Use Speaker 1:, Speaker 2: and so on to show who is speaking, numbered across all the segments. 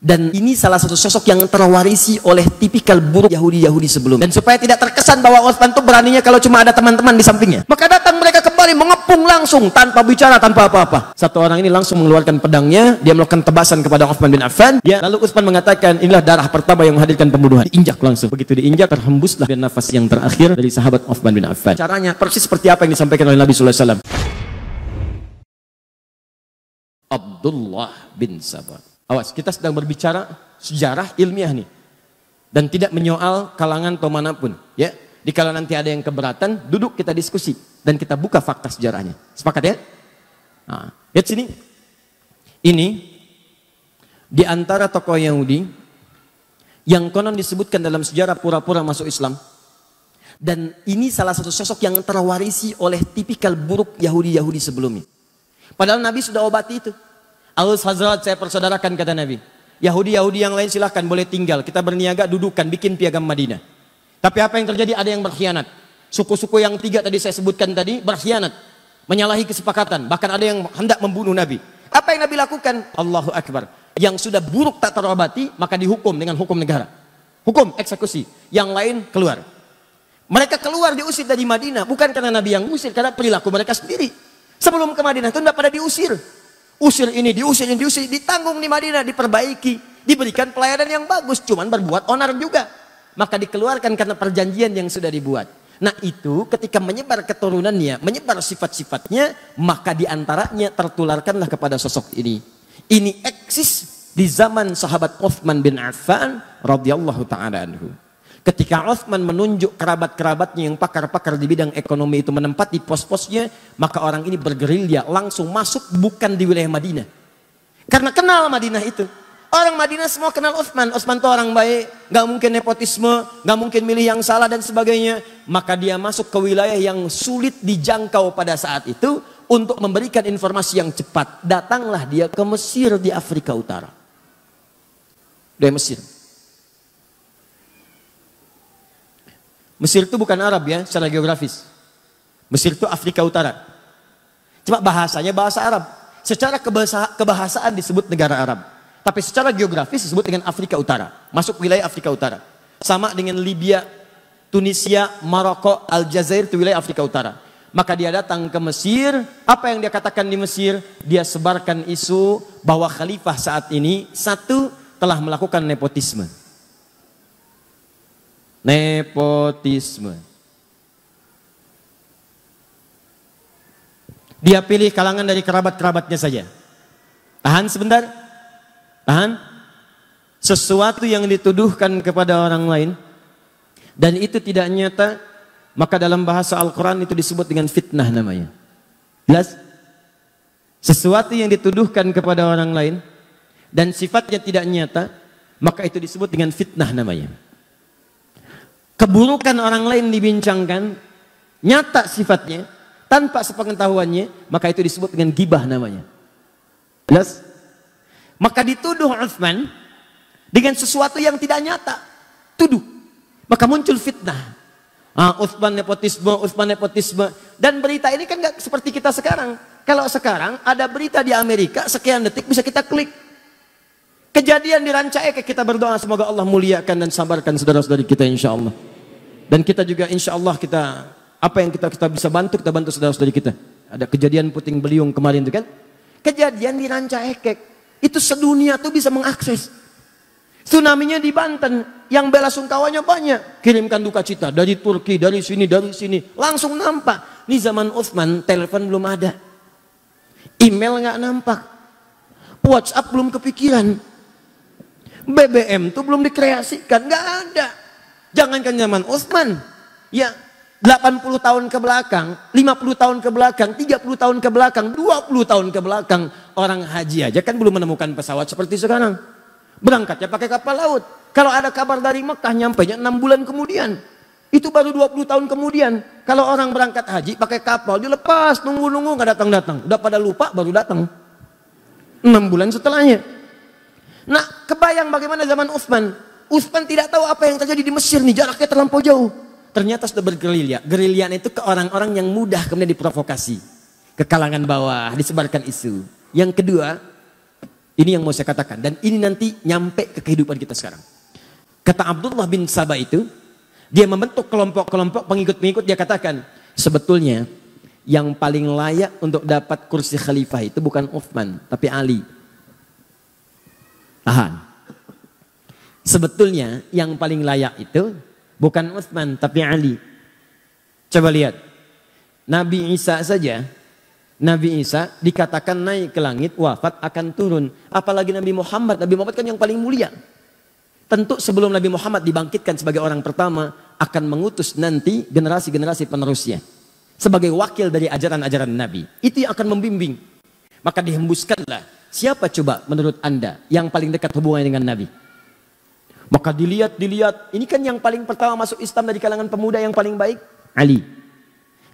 Speaker 1: Dan ini salah satu sosok yang terwarisi oleh tipikal buruk Yahudi-Yahudi sebelumnya. Dan supaya tidak terkesan bahwa Utsman itu beraninya kalau cuma ada teman-teman di sampingnya. Maka datang mereka kembali mengepung langsung tanpa bicara, tanpa apa-apa. Satu orang ini langsung mengeluarkan pedangnya, dia melakukan tebasan kepada Utsman bin Affan. Dia lalu Utsman mengatakan, inilah darah pertama yang menghadirkan pembunuhan. Diinjak langsung. Begitu diinjak, terhembuslah dan nafas yang terakhir dari sahabat Utsman bin Affan. Caranya persis seperti apa yang disampaikan oleh Nabi Sallallahu Alaihi Wasallam. Abdullah bin Sabah. Awas, kita sedang berbicara sejarah ilmiah nih. Dan tidak menyoal kalangan atau mana pun. Ya, di kalau nanti ada yang keberatan, duduk kita diskusi dan kita buka fakta sejarahnya. Sepakat ya? Nah, lihat sini. Ini di antara tokoh Yahudi yang konon disebutkan dalam sejarah pura-pura masuk Islam. Dan ini salah satu sosok yang terwarisi oleh tipikal buruk Yahudi-Yahudi sebelumnya. Padahal Nabi sudah obati itu. Aus Hazrat saya persaudarakan kata Nabi. Yahudi-Yahudi yang lain silahkan boleh tinggal. Kita berniaga dudukan bikin piagam Madinah. Tapi apa yang terjadi? Ada yang berkhianat. Suku-suku yang tiga tadi saya sebutkan tadi berkhianat. Menyalahi kesepakatan. Bahkan ada yang hendak membunuh Nabi. Apa yang Nabi lakukan? Allahu Akbar. Yang sudah buruk tak terobati maka dihukum dengan hukum negara. Hukum eksekusi. Yang lain keluar. Mereka keluar diusir dari Madinah. Bukan karena Nabi yang usir. Karena perilaku mereka sendiri. Sebelum ke Madinah itu tidak pada diusir. Usir ini, diusir ini, diusir, ditanggung di Madinah, diperbaiki, diberikan pelayanan yang bagus, cuman berbuat onar juga. Maka dikeluarkan karena perjanjian yang sudah dibuat. Nah itu ketika menyebar keturunannya, menyebar sifat-sifatnya, maka di antaranya tertularkanlah kepada sosok ini. Ini eksis di zaman sahabat Uthman bin Affan radhiyallahu taala anhu. Ketika Uthman menunjuk kerabat-kerabatnya yang pakar-pakar di bidang ekonomi itu menempati pos-posnya, maka orang ini bergerilya langsung masuk bukan di wilayah Madinah. Karena kenal Madinah itu. Orang Madinah semua kenal Uthman. Uthman itu orang baik, nggak mungkin nepotisme, nggak mungkin milih yang salah dan sebagainya. Maka dia masuk ke wilayah yang sulit dijangkau pada saat itu untuk memberikan informasi yang cepat. Datanglah dia ke Mesir di Afrika Utara. Dari Mesir. Mesir itu bukan Arab ya secara geografis. Mesir itu Afrika Utara. Cuma bahasanya bahasa Arab. Secara kebahasa, kebahasaan disebut negara Arab. Tapi secara geografis disebut dengan Afrika Utara. Masuk wilayah Afrika Utara. Sama dengan Libya, Tunisia, Maroko, Aljazair itu wilayah Afrika Utara. Maka dia datang ke Mesir. Apa yang dia katakan di Mesir? Dia sebarkan isu bahwa khalifah saat ini satu telah melakukan nepotisme. Nepotisme. Dia pilih kalangan dari kerabat-kerabatnya saja. Tahan sebentar. Tahan. Sesuatu yang dituduhkan kepada orang lain dan itu tidak nyata, maka dalam bahasa Al-Quran itu disebut dengan fitnah namanya. Jelas? Sesuatu yang dituduhkan kepada orang lain dan sifatnya tidak nyata, maka itu disebut dengan fitnah namanya keburukan orang lain dibincangkan, nyata sifatnya, tanpa sepengetahuannya, maka itu disebut dengan gibah namanya. Jelas? Maka dituduh Uthman dengan sesuatu yang tidak nyata. Tuduh. Maka muncul fitnah. Ah, Uthman nepotisme, Uthman nepotisme. Dan berita ini kan nggak seperti kita sekarang. Kalau sekarang ada berita di Amerika, sekian detik bisa kita klik. Kejadian di Rancaike kita berdoa semoga Allah muliakan dan sabarkan saudara-saudari kita insya Allah. Dan kita juga insya Allah kita apa yang kita kita bisa bantu kita bantu saudara-saudari kita. Ada kejadian puting beliung kemarin itu kan? Kejadian di Rancaikek. Itu sedunia tuh bisa mengakses. Tsunami-nya di Banten, yang bela sungkawanya banyak. Kirimkan duka cita dari Turki, dari sini, dari sini. Langsung nampak. Ini zaman Uthman, telepon belum ada. Email nggak nampak. WhatsApp belum kepikiran. BBM tuh belum dikreasikan, nggak ada. Jangankan zaman Utsman, ya 80 tahun ke belakang, 50 tahun ke belakang, 30 tahun ke belakang, 20 tahun ke belakang, orang haji aja kan belum menemukan pesawat seperti sekarang. Berangkatnya pakai kapal laut. Kalau ada kabar dari Mekah nyampe 6 bulan kemudian. Itu baru 20 tahun kemudian. Kalau orang berangkat haji pakai kapal, dilepas, nunggu-nunggu nggak datang-datang. Udah pada lupa baru datang. 6 bulan setelahnya. Nah, kebayang bagaimana zaman Utsman. Utsman tidak tahu apa yang terjadi di Mesir nih, jaraknya terlampau jauh. Ternyata sudah bergerilya. Gerilya itu ke orang-orang yang mudah kemudian diprovokasi. Ke kalangan bawah, disebarkan isu. Yang kedua, Ini yang mau saya katakan. Dan ini nanti nyampe ke kehidupan kita sekarang. Kata Abdullah bin Sabah itu, dia membentuk kelompok-kelompok pengikut-pengikut, dia katakan, sebetulnya yang paling layak untuk dapat kursi khalifah itu bukan Uthman, tapi Ali. Tahan. Sebetulnya yang paling layak itu bukan Uthman, tapi Ali. Coba lihat. Nabi Isa saja, Nabi Isa dikatakan naik ke langit, wafat akan turun. Apalagi Nabi Muhammad, Nabi Muhammad kan yang paling mulia. Tentu sebelum Nabi Muhammad dibangkitkan sebagai orang pertama, akan mengutus nanti generasi-generasi penerusnya sebagai wakil dari ajaran-ajaran Nabi. Itu yang akan membimbing. Maka dihembuskanlah. Siapa coba menurut Anda yang paling dekat hubungannya dengan Nabi? Maka dilihat, dilihat. Ini kan yang paling pertama masuk Islam dari kalangan pemuda yang paling baik. Ali.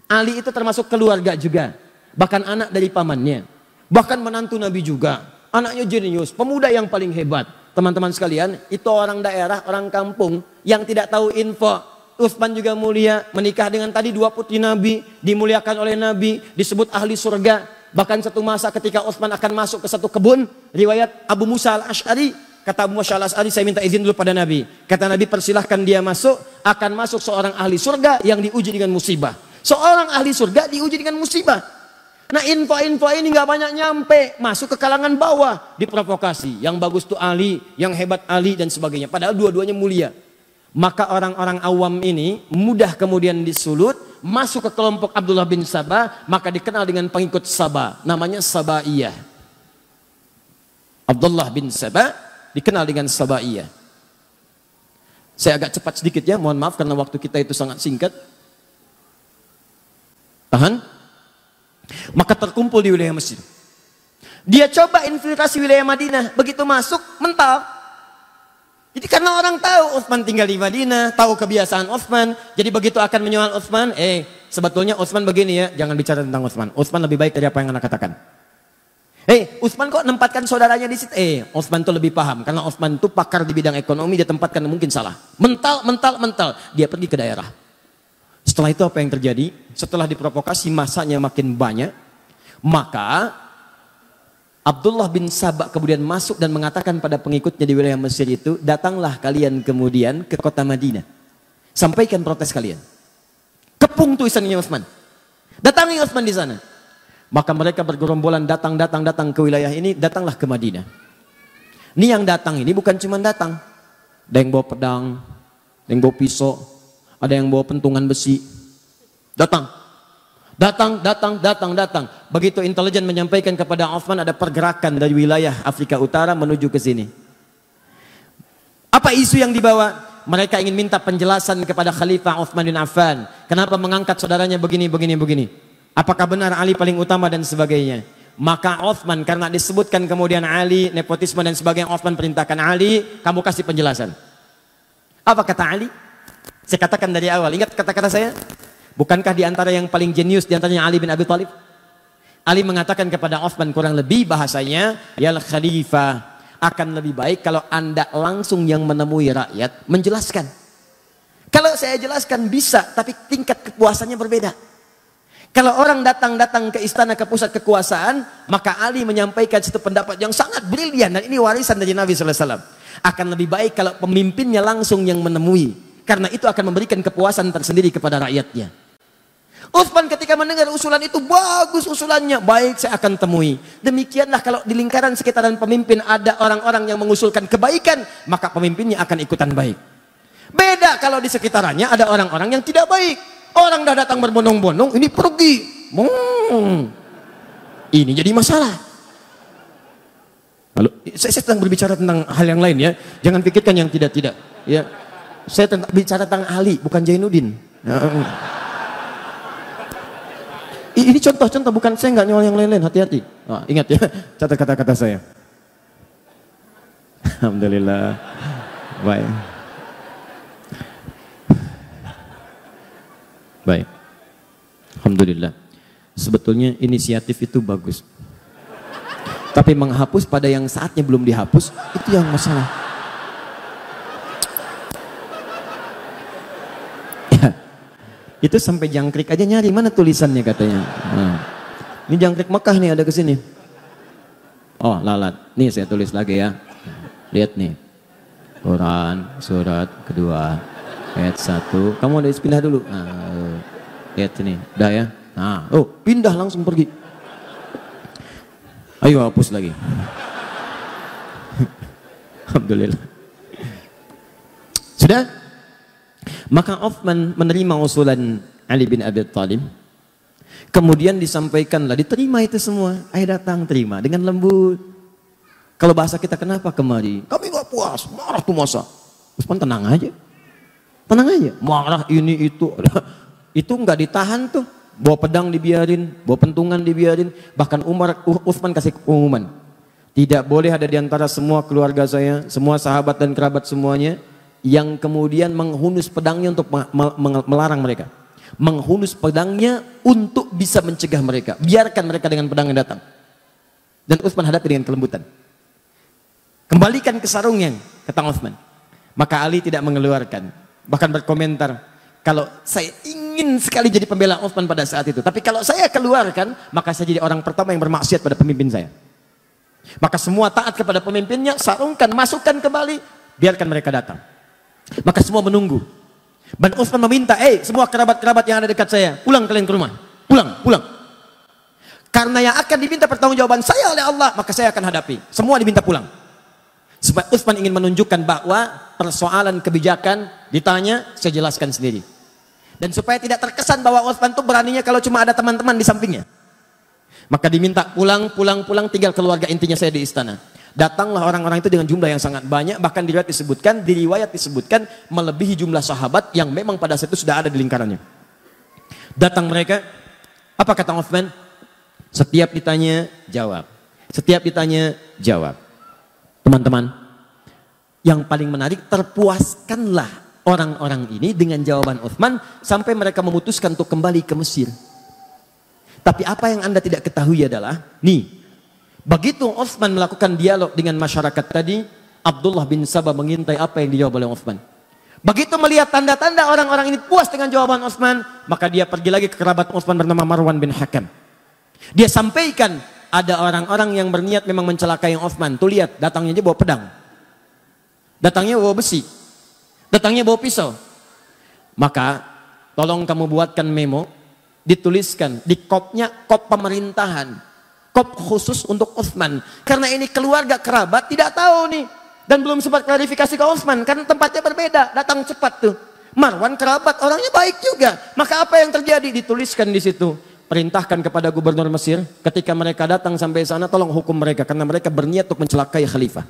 Speaker 1: Ali itu termasuk keluarga juga. Bahkan anak dari pamannya. Bahkan menantu Nabi juga. Anaknya jenius, pemuda yang paling hebat. Teman-teman sekalian, itu orang daerah, orang kampung yang tidak tahu info Utsman juga mulia, menikah dengan tadi dua putri Nabi, dimuliakan oleh Nabi, disebut ahli surga. Bahkan satu masa ketika Utsman akan masuk ke satu kebun, riwayat Abu Musa al-Ash'ari, kata Abu Musa al-Ash'ari, saya minta izin dulu pada Nabi. Kata Nabi, persilahkan dia masuk, akan masuk seorang ahli surga yang diuji dengan musibah. Seorang ahli surga diuji dengan musibah. Nah info-info ini nggak banyak nyampe, masuk ke kalangan bawah, diprovokasi. Yang bagus tuh Ali, yang hebat Ali dan sebagainya. Padahal dua-duanya mulia. Maka orang-orang awam ini mudah kemudian disulut, masuk ke kelompok Abdullah bin Sabah, maka dikenal dengan pengikut Sabah, namanya Sabaiyah. Abdullah bin Sabah dikenal dengan Sabaiyah. Saya agak cepat sedikit ya, mohon maaf karena waktu kita itu sangat singkat. Tahan. Maka terkumpul di wilayah Mesir. Dia coba infiltrasi wilayah Madinah, begitu masuk mental, jadi karena orang tahu Utsman tinggal di Madinah, tahu kebiasaan Utsman, jadi begitu akan menyoal Utsman, eh sebetulnya Utsman begini ya, jangan bicara tentang Utsman. Utsman lebih baik dari apa yang anda katakan. Eh, Utsman kok nempatkan saudaranya di situ? Eh, Utsman tuh lebih paham karena Utsman tuh pakar di bidang ekonomi, dia tempatkan mungkin salah. Mental, mental, mental. Dia pergi ke daerah. Setelah itu apa yang terjadi? Setelah diprovokasi masanya makin banyak, maka Abdullah bin Sabak kemudian masuk dan mengatakan pada pengikutnya di wilayah Mesir itu, datanglah kalian kemudian ke kota Madinah. Sampaikan protes kalian. Kepung tulisannya Utsman. Datangi Utsman di sana. Maka mereka bergerombolan datang, datang, datang ke wilayah ini, datanglah ke Madinah. Ini yang datang ini bukan cuma datang. Ada yang bawa pedang, ada yang bawa pisau, ada yang bawa pentungan besi. Datang. Datang, datang, datang, datang. Begitu intelijen menyampaikan kepada Uthman ada pergerakan dari wilayah Afrika Utara menuju ke sini. Apa isu yang dibawa? Mereka ingin minta penjelasan kepada Khalifah Uthman bin Affan. Kenapa mengangkat saudaranya begini, begini, begini. Apakah benar Ali paling utama dan sebagainya. Maka Uthman karena disebutkan kemudian Ali, nepotisme dan sebagainya. Uthman perintahkan Ali, kamu kasih penjelasan. Apa kata Ali? Saya katakan dari awal, ingat kata-kata saya? Bukankah di antara yang paling jenius di antaranya Ali bin Abi Thalib? Ali mengatakan kepada Uthman kurang lebih bahasanya, ya khalifah akan lebih baik kalau anda langsung yang menemui rakyat menjelaskan. Kalau saya jelaskan bisa, tapi tingkat kepuasannya berbeda. Kalau orang datang-datang ke istana ke pusat kekuasaan, maka Ali menyampaikan satu pendapat yang sangat brilian dan ini warisan dari Nabi SAW. Akan lebih baik kalau pemimpinnya langsung yang menemui, karena itu akan memberikan kepuasan tersendiri kepada rakyatnya. Uthman ketika mendengar usulan itu bagus usulannya, baik saya akan temui. Demikianlah kalau di lingkaran sekitaran pemimpin ada orang-orang yang mengusulkan kebaikan, maka pemimpinnya akan ikutan baik. Beda kalau di sekitarannya ada orang-orang yang tidak baik. Orang dah datang berbondong-bondong, ini pergi. Hmm. Ini jadi masalah. Lalu saya, saya sedang berbicara tentang hal yang lain ya. Jangan pikirkan yang tidak-tidak. Ya, saya tentang, bicara tentang Ali, bukan Jainuddin. Ya. Ini contoh-contoh, bukan saya nggak nyolong yang lain-lain, hati-hati. Oh, ingat ya, catat kata-kata saya. Alhamdulillah. Baik. Baik. Alhamdulillah. Sebetulnya inisiatif itu bagus. Tapi menghapus pada yang saatnya belum dihapus, itu yang masalah. Itu sampai jangkrik aja nyari mana tulisannya katanya. Nah. Ini jangkrik Mekah nih ada ke sini. Oh, lalat. Nih saya tulis lagi ya. Lihat nih. Quran, surat kedua, ayat satu. Kamu ada pindah dulu. Nah, lihat ini. Udah ya. Nah, oh, pindah langsung pergi. Ayo hapus lagi. Alhamdulillah. Sudah? Maka Uthman menerima usulan Ali bin Abi Thalib. Kemudian disampaikanlah, diterima itu semua. Ayo datang, terima dengan lembut. Kalau bahasa kita kenapa kemari? Kami gak puas, marah tuh masa. Uthman tenang aja. Tenang aja, marah ini itu. itu nggak ditahan tuh. Bawa pedang dibiarin, bawa pentungan dibiarin. Bahkan Umar, Uthman kasih pengumuman. Tidak boleh ada di antara semua keluarga saya, semua sahabat dan kerabat semuanya yang kemudian menghunus pedangnya untuk melarang mereka. Menghunus pedangnya untuk bisa mencegah mereka. Biarkan mereka dengan pedang yang datang. Dan Uthman hadapi dengan kelembutan. Kembalikan ke sarungnya, kata Uthman. Maka Ali tidak mengeluarkan. Bahkan berkomentar, kalau saya ingin sekali jadi pembela Uthman pada saat itu. Tapi kalau saya keluarkan, maka saya jadi orang pertama yang bermaksiat pada pemimpin saya. Maka semua taat kepada pemimpinnya, sarungkan, masukkan kembali, biarkan mereka datang. Maka semua menunggu. Dan Utsman meminta, eh semua kerabat-kerabat yang ada dekat saya, pulang kalian ke rumah. Pulang, pulang. Karena yang akan diminta pertanggungjawaban saya oleh Allah, maka saya akan hadapi. Semua diminta pulang. Sebab Utsman ingin menunjukkan bahwa persoalan kebijakan ditanya, saya jelaskan sendiri. Dan supaya tidak terkesan bahwa Utsman itu beraninya kalau cuma ada teman-teman di sampingnya. Maka diminta pulang, pulang, pulang, tinggal keluarga intinya saya di istana. Datanglah orang-orang itu dengan jumlah yang sangat banyak, bahkan di riwayat disebutkan, di riwayat disebutkan melebihi jumlah sahabat yang memang pada saat itu sudah ada di lingkarannya. Datang mereka, apa kata Uthman? Setiap ditanya, jawab. Setiap ditanya, jawab. Teman-teman, yang paling menarik, terpuaskanlah orang-orang ini dengan jawaban Uthman sampai mereka memutuskan untuk kembali ke Mesir. Tapi apa yang Anda tidak ketahui adalah, nih, begitu Utsman melakukan dialog dengan masyarakat tadi, Abdullah bin Sabah mengintai apa yang dijawab oleh Utsman. Begitu melihat tanda-tanda orang-orang ini puas dengan jawaban Utsman, maka dia pergi lagi ke kerabat Utsman bernama Marwan bin Hakam. Dia sampaikan ada orang-orang yang berniat memang mencelakai Utsman. Tuh lihat, datangnya dia bawa pedang. Datangnya bawa besi. Datangnya bawa pisau. Maka tolong kamu buatkan memo dituliskan di kopnya kop pemerintahan. Kop khusus untuk Utsman. Karena ini keluarga kerabat tidak tahu nih. Dan belum sempat klarifikasi ke Utsman karena tempatnya berbeda, datang cepat tuh. Marwan kerabat, orangnya baik juga. Maka apa yang terjadi dituliskan di situ. Perintahkan kepada gubernur Mesir ketika mereka datang sampai sana tolong hukum mereka karena mereka berniat untuk mencelakai khalifah.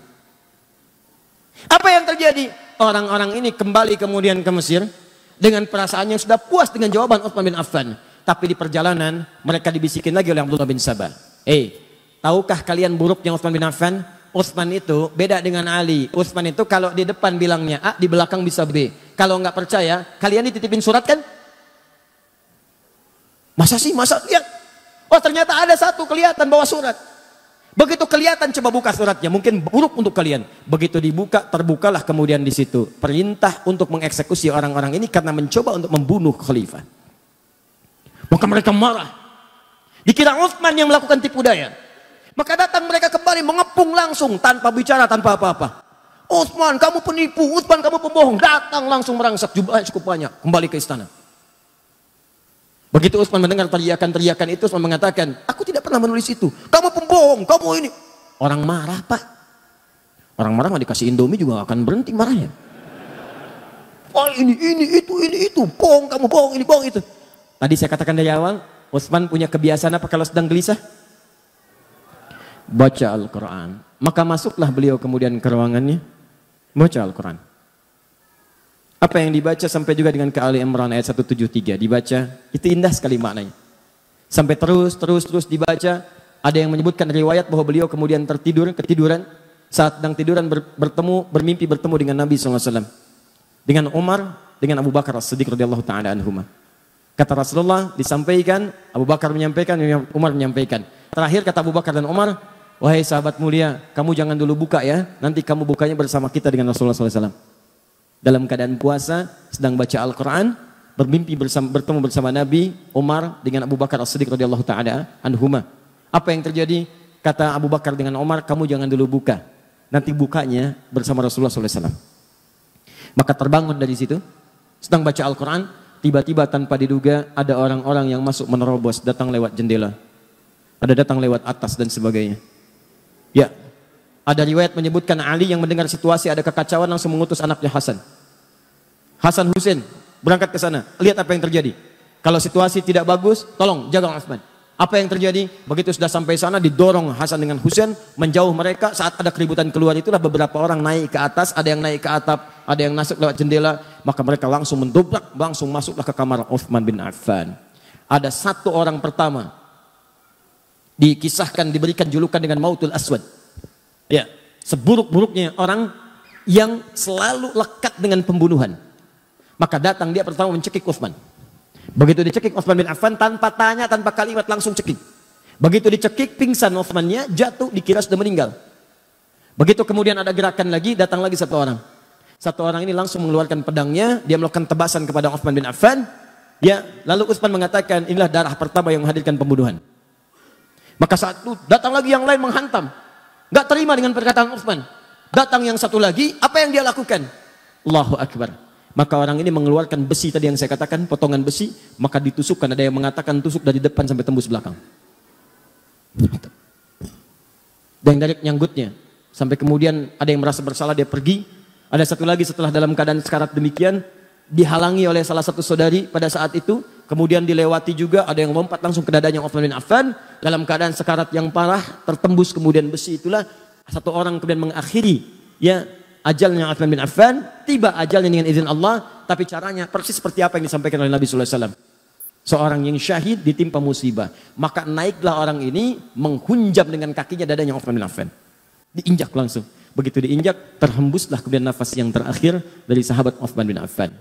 Speaker 1: Apa yang terjadi? Orang-orang ini kembali kemudian ke Mesir dengan perasaan yang sudah puas dengan jawaban Utsman bin Affan. Tapi di perjalanan mereka dibisikin lagi oleh Abdullah bin Sabah. Eh, tahukah kalian buruknya Utsman bin Affan? Utsman itu beda dengan Ali. Utsman itu kalau di depan bilangnya A, di belakang bisa B. Kalau nggak percaya, kalian dititipin surat kan? Masa sih? Masa lihat? Oh ternyata ada satu kelihatan bawa surat. Begitu kelihatan coba buka suratnya, mungkin buruk untuk kalian. Begitu dibuka, terbukalah kemudian di situ perintah untuk mengeksekusi orang-orang ini karena mencoba untuk membunuh khalifah. Maka mereka marah. Dikira Uthman yang melakukan tipu daya. Maka datang mereka kembali mengepung langsung tanpa bicara, tanpa apa-apa. Uthman kamu penipu, Uthman kamu pembohong. Datang langsung merangsak jumlahnya cukup banyak. Kembali ke istana. Begitu Uthman mendengar teriakan-teriakan itu, Uthman mengatakan, aku tidak pernah menulis itu. Kamu pembohong, kamu ini. Orang marah pak. Orang marah nggak dikasih Indomie juga akan berhenti marahnya. Oh ini, ini, itu, ini, itu. Bohong, kamu bohong, ini, bohong, itu. Tadi saya katakan dari awal, Utsman punya kebiasaan apa kalau sedang gelisah? Baca Al-Quran. Maka masuklah beliau kemudian ke ruangannya, baca Al-Quran. Apa yang dibaca sampai juga dengan ke Ali Imran ayat 173 dibaca, itu indah sekali maknanya. Sampai terus, terus, terus dibaca, ada yang menyebutkan riwayat bahwa beliau kemudian tertidur, ketiduran, saat sedang tiduran bertemu, bermimpi bertemu dengan Nabi SAW. Dengan Umar, dengan Abu Bakar As-Siddiq radhiyallahu taala anhumah. Kata Rasulullah disampaikan, Abu Bakar menyampaikan, Umar menyampaikan. Terakhir kata Abu Bakar dan Umar, wahai sahabat mulia, kamu jangan dulu buka ya, nanti kamu bukanya bersama kita dengan Rasulullah SAW. Dalam keadaan puasa, sedang baca Al-Quran, bermimpi bersama, bertemu bersama Nabi, Umar dengan Abu Bakar As-Siddiq radhiyallahu taala anhuma. Apa yang terjadi? Kata Abu Bakar dengan Omar, kamu jangan dulu buka. Nanti bukanya bersama Rasulullah SAW. Maka terbangun dari situ, sedang baca Al-Quran, tiba-tiba tanpa diduga ada orang-orang yang masuk menerobos, datang lewat jendela. Ada datang lewat atas dan sebagainya. Ya, ada riwayat menyebutkan Ali yang mendengar situasi ada kekacauan langsung mengutus anaknya Hasan. Hasan Husain berangkat ke sana, lihat apa yang terjadi. Kalau situasi tidak bagus, tolong jaga Utsman. Apa yang terjadi? Begitu sudah sampai sana didorong Hasan dengan Husain menjauh mereka saat ada keributan keluar itulah beberapa orang naik ke atas, ada yang naik ke atap, ada yang masuk lewat jendela, maka mereka langsung mendobrak, langsung masuklah ke kamar Utsman bin Affan. Ada satu orang pertama dikisahkan diberikan julukan dengan Mautul Aswad. Ya, seburuk-buruknya orang yang selalu lekat dengan pembunuhan. Maka datang dia pertama mencekik Utsman. Begitu dicekik Utsman bin Affan tanpa tanya, tanpa kalimat langsung cekik. Begitu dicekik pingsan Utsmannya, jatuh dikira sudah meninggal. Begitu kemudian ada gerakan lagi, datang lagi satu orang. Satu orang ini langsung mengeluarkan pedangnya, dia melakukan tebasan kepada Utsman bin Affan. Ya, lalu Utsman mengatakan, inilah darah pertama yang menghadirkan pembunuhan. Maka saat itu datang lagi yang lain menghantam. Gak terima dengan perkataan Utsman. Datang yang satu lagi, apa yang dia lakukan? Allahu Akbar. Maka orang ini mengeluarkan besi tadi yang saya katakan, potongan besi, maka ditusukkan. Ada yang mengatakan tusuk dari depan sampai tembus belakang. Dan dari nyanggutnya. Sampai kemudian ada yang merasa bersalah, dia pergi. Ada satu lagi setelah dalam keadaan sekarat demikian, dihalangi oleh salah satu saudari pada saat itu. Kemudian dilewati juga, ada yang lompat langsung ke dadanya Uthman bin Affan. Dalam keadaan sekarat yang parah, tertembus kemudian besi itulah. Satu orang kemudian mengakhiri ya ajalnya Uthman bin Affan, tiba ajalnya dengan izin Allah, tapi caranya persis seperti apa yang disampaikan oleh Nabi Sallallahu Alaihi Wasallam. Seorang yang syahid ditimpa musibah, maka naiklah orang ini menghunjam dengan kakinya dadanya Uthman bin Affan. Diinjak langsung. Begitu diinjak, terhembuslah kemudian nafas yang terakhir dari sahabat Uthman bin Affan.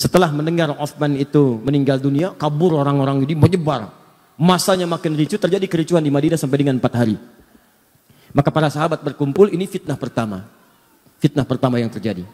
Speaker 1: Setelah mendengar Uthman itu meninggal dunia, kabur orang-orang ini menyebar. Masanya makin ricu, terjadi kericuan di Madinah sampai dengan empat hari. Maka para sahabat berkumpul, ini fitnah pertama fitnah pertama yang terjadi.